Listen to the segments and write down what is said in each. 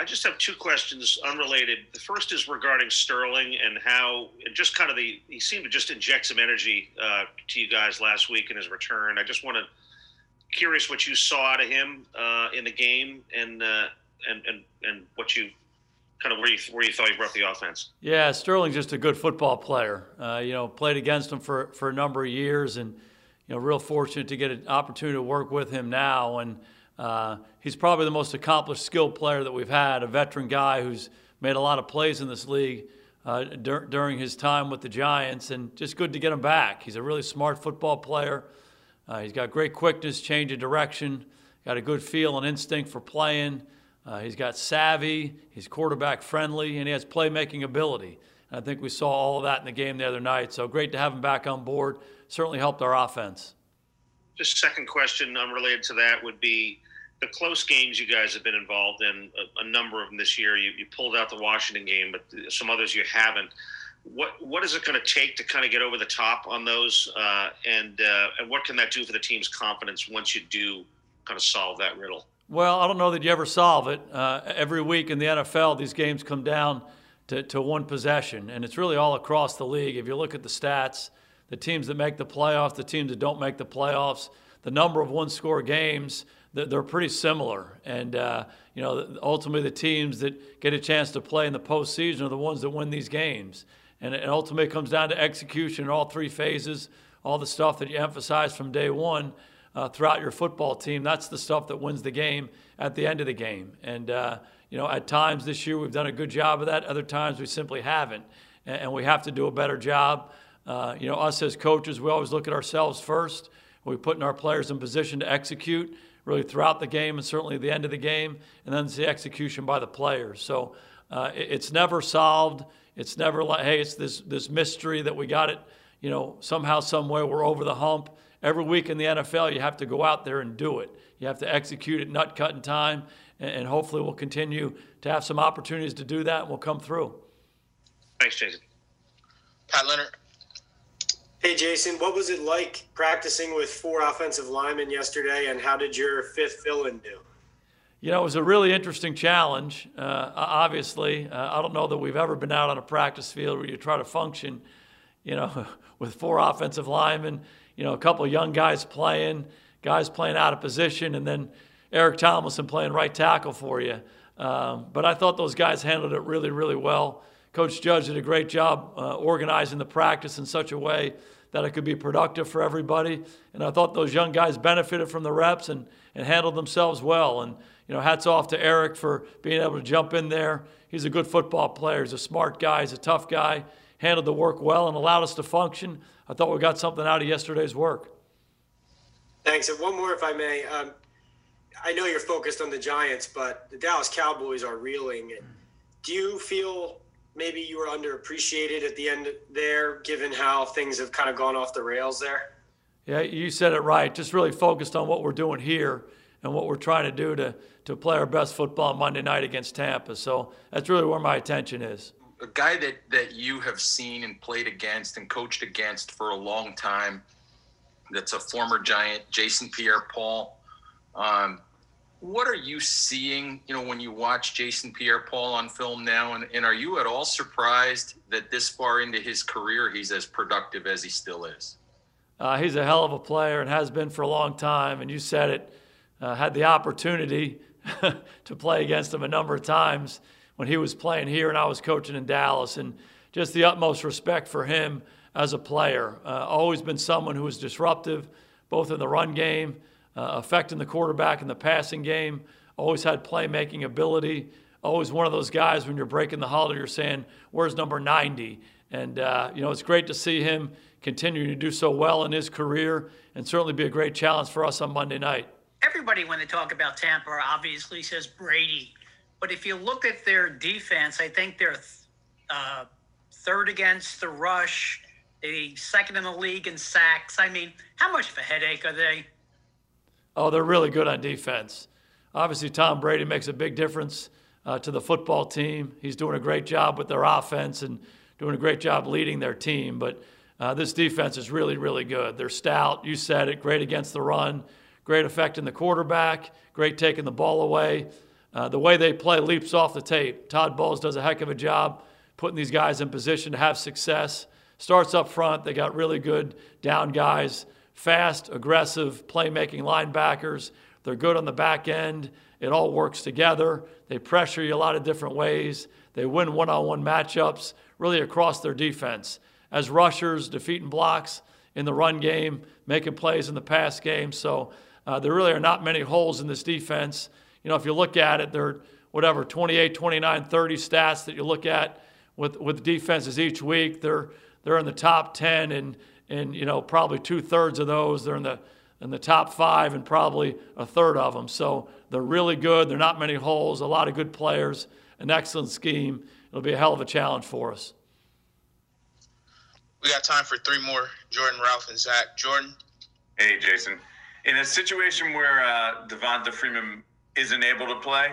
I just have two questions unrelated. The first is regarding Sterling and how, and just kind of the, he seemed to just inject some energy uh, to you guys last week in his return. I just want to, curious what you saw out of him uh, in the game and, uh, and, and, and what you, kind of where you, where you thought he brought the offense. Yeah, Sterling's just a good football player. Uh, you know, played against him for, for a number of years and, you know, real fortunate to get an opportunity to work with him now. And, uh, he's probably the most accomplished, skilled player that we've had, a veteran guy who's made a lot of plays in this league uh, dur- during his time with the Giants, and just good to get him back. He's a really smart football player. Uh, he's got great quickness, change of direction, got a good feel and instinct for playing. Uh, he's got savvy, he's quarterback friendly, and he has playmaking ability. And I think we saw all of that in the game the other night. So great to have him back on board. Certainly helped our offense. Just second question unrelated to that would be the close games you guys have been involved in, a, a number of them this year. You, you, pulled out the Washington game, but some others you haven't. What what is it going to take to kind of get over the top on those, uh, and uh, and what can that do for the team's confidence once you do kind of solve that riddle? Well, I don't know that you ever solve it. Uh, every week in the NFL, these games come down to, to one possession, and it's really all across the league. If you look at the stats, the teams that make the playoffs, the teams that don't make the playoffs, the number of one-score games they're pretty similar. And, uh, you know, ultimately the teams that get a chance to play in the postseason are the ones that win these games. And it ultimately comes down to execution in all three phases, all the stuff that you emphasize from day one uh, throughout your football team. That's the stuff that wins the game at the end of the game. And, uh, you know, at times this year we've done a good job of that. Other times we simply haven't. And, we have to do a better job. Uh, you know, us as coaches, we always look at ourselves first. We putting our players in position to execute really throughout the game and certainly the end of the game, and then it's the execution by the players. So uh, it, it's never solved. It's never like, hey, it's this this mystery that we got it, you know, somehow, somewhere we're over the hump. Every week in the NFL, you have to go out there and do it. You have to execute it, nut cutting time, and, and hopefully we'll continue to have some opportunities to do that, and we'll come through. Thanks, Jason. Pat Leonard. Hey, Jason, what was it like practicing with four offensive linemen yesterday, and how did your fifth fill in do? You know, it was a really interesting challenge. Uh, obviously, uh, I don't know that we've ever been out on a practice field where you try to function, you know, with four offensive linemen, you know, a couple of young guys playing, guys playing out of position, and then Eric Tomlinson playing right tackle for you. Um, but I thought those guys handled it really, really well. Coach Judge did a great job uh, organizing the practice in such a way that it could be productive for everybody. And I thought those young guys benefited from the reps and, and handled themselves well. And, you know, hats off to Eric for being able to jump in there. He's a good football player. He's a smart guy. He's a tough guy. Handled the work well and allowed us to function. I thought we got something out of yesterday's work. Thanks. And one more, if I may. Um, I know you're focused on the Giants, but the Dallas Cowboys are reeling. Do you feel maybe you were underappreciated at the end there, given how things have kind of gone off the rails there? Yeah, you said it right. Just really focused on what we're doing here and what we're trying to do to, to play our best football Monday night against Tampa. So that's really where my attention is. A guy that, that you have seen and played against and coached against for a long time, that's a former Giant, Jason Pierre Paul. Um, what are you seeing, you know, when you watch Jason Pierre-Paul on film now, and, and are you at all surprised that this far into his career he's as productive as he still is? Uh, he's a hell of a player and has been for a long time. And you said it. Uh, had the opportunity to play against him a number of times when he was playing here and I was coaching in Dallas, and just the utmost respect for him as a player. Uh, always been someone who was disruptive, both in the run game uh, affecting the quarterback in the passing game, always had playmaking ability, always one of those guys when you're breaking the huddle, you're saying, Where's number 90? And, uh, you know, it's great to see him continuing to do so well in his career and certainly be a great challenge for us on Monday night. Everybody, when they talk about Tampa, obviously says Brady. But if you look at their defense, I think they're uh, third against the rush, the second in the league in sacks. I mean, how much of a headache are they? Oh, they're really good on defense. Obviously, Tom Brady makes a big difference uh, to the football team. He's doing a great job with their offense and doing a great job leading their team. But uh, this defense is really, really good. They're stout. You said it. Great against the run. Great affecting the quarterback. Great taking the ball away. uh, the way they play leaps off the tape. Todd Bowles does a heck of a job putting these guys in position to have success. Starts up front. They got really good down guys, fast, aggressive, playmaking linebackers. They're good on the back end. It all works together. They pressure you a lot of different ways. They win one on one matchups really across their defense. As rushers, defeating blocks in the run game, making plays in the pass game. So uh, there really are not many holes in this defense. You know, if you look at it, they're whatever 28, 29, 30 stats that you look at with with defenses each week. They're they're in the top 10 and and you know probably two thirds of those they're in the in the top five and probably a third of them. So they're really good. They're not many holes. A lot of good players. An excellent scheme. It'll be a hell of a challenge for us. We got time for three more. Jordan, Ralph, and Zach. Jordan. Hey, Jason. In a situation where uh, Devonta Freeman isn't able to play,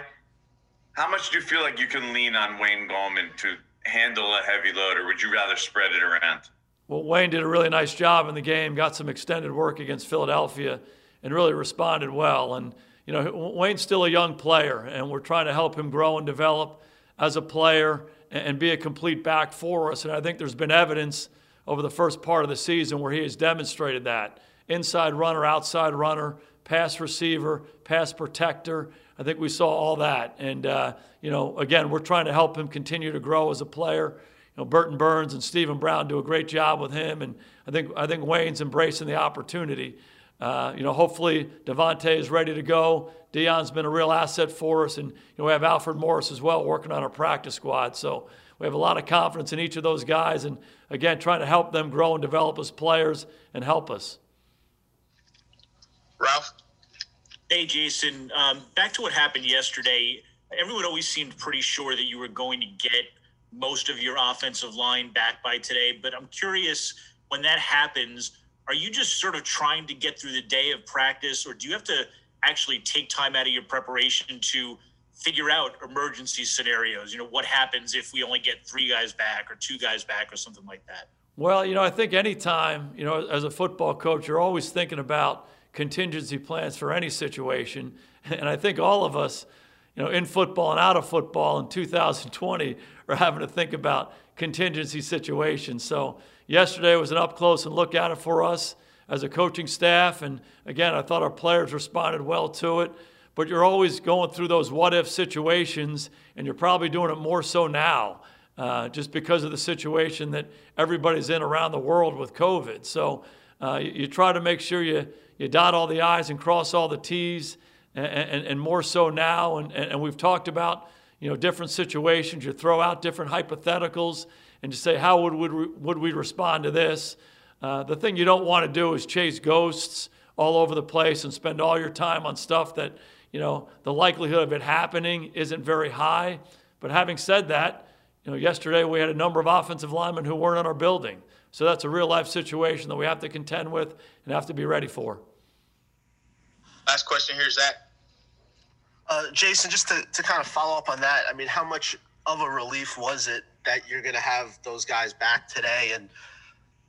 how much do you feel like you can lean on Wayne Gallman to handle a heavy load, or would you rather spread it around? Well, Wayne did a really nice job in the game, got some extended work against Philadelphia, and really responded well. And, you know, Wayne's still a young player, and we're trying to help him grow and develop as a player and be a complete back for us. And I think there's been evidence over the first part of the season where he has demonstrated that. Inside runner, outside runner, pass receiver, pass protector. I think we saw all that. And, uh, you know, again, we're trying to help him continue to grow as a player. You know, Burton Burns and Stephen Brown do a great job with him. And I think, I think Wayne's embracing the opportunity. Uh, you know, hopefully Devonta is ready to go. Dion's been a real asset for us. And, you know, we have Alfred Morris as well working on our practice squad. So we have a lot of confidence in each of those guys. And, again, trying to help them grow and develop as players and help us. Ralph? Hey, Jason. Um, back to what happened yesterday. Everyone always seemed pretty sure that you were going to get most of your offensive line back by today. But I'm curious when that happens, are you just sort of trying to get through the day of practice, or do you have to actually take time out of your preparation to figure out emergency scenarios? You know, what happens if we only get three guys back or two guys back or something like that? Well, you know, I think anytime, you know, as a football coach, you're always thinking about contingency plans for any situation. And I think all of us, you know, in football and out of football in 2020 are having to think about contingency situations. So yesterday was an up close and look at it for us as a coaching staff. And again, I thought our players responded well to it. But you're always going through those what if situations, and you're probably doing it more so now. Uh, just because of the situation that everybody's in around the world with COVID. So uh, you, you, try to make sure you, you dot all the I's and cross all the T's, and, and, more so now. And, and, we've talked about you know different situations. You throw out different hypotheticals and you say how would would, would we respond to this? Uh, the thing you don't want to do is chase ghosts all over the place and spend all your time on stuff that you know the likelihood of it happening isn't very high. But having said that, you know yesterday we had a number of offensive linemen who weren't in our building. So that's a real life situation that we have to contend with and have to be ready for. Last question here, Zach. Uh, Jason, just to, to kind of follow up on that, I mean, how much of a relief was it that you're going to have those guys back today? And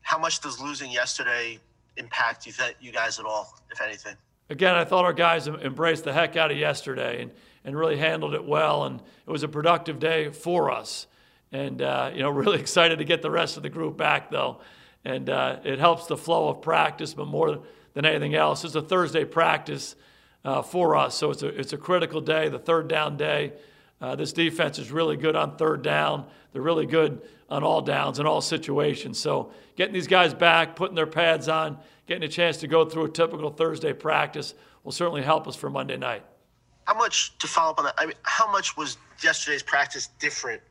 how much does losing yesterday impact you, you guys at all, if anything? Again, I thought our guys embraced the heck out of yesterday and, and really handled it well. And it was a productive day for us. And, uh, you know, really excited to get the rest of the group back, though. And uh, it helps the flow of practice, but more than anything else, it's a Thursday practice uh, for us. So it's a, it's a critical day, the third down day. Uh, this defense is really good on third down. They're really good on all downs in all situations. So getting these guys back, putting their pads on, getting a chance to go through a typical Thursday practice will certainly help us for Monday night. How much to follow up on that? I mean, how much was yesterday's practice different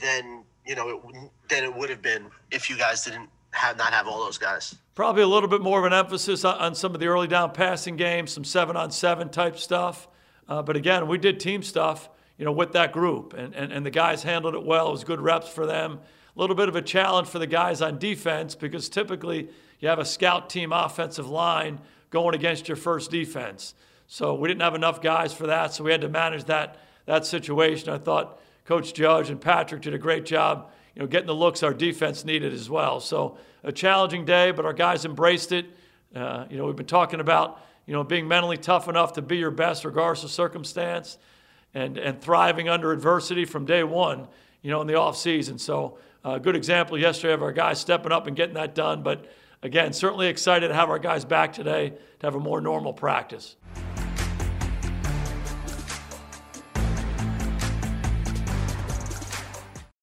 than you know it, than it would have been if you guys didn't have not have all those guys. Probably a little bit more of an emphasis on, some of the early down passing games, some seven on seven type stuff. Uh, but again, we did team stuff, you know, with that group, and, and and the guys handled it well. It was good reps for them. A little bit of a challenge for the guys on defense because typically you have a scout team offensive line going against your first defense. So we didn't have enough guys for that, so we had to manage that that situation. I thought Coach Judge and Patrick did a great job, you know, getting the looks our defense needed as well. So a challenging day, but our guys embraced it. Uh, you know, we've been talking about, you know, being mentally tough enough to be your best regardless of circumstance. and, and thriving under adversity from day one, you know, in the off season. So, a uh, good example yesterday of our guys stepping up and getting that done. But again, certainly excited to have our guys back today to have a more normal practice.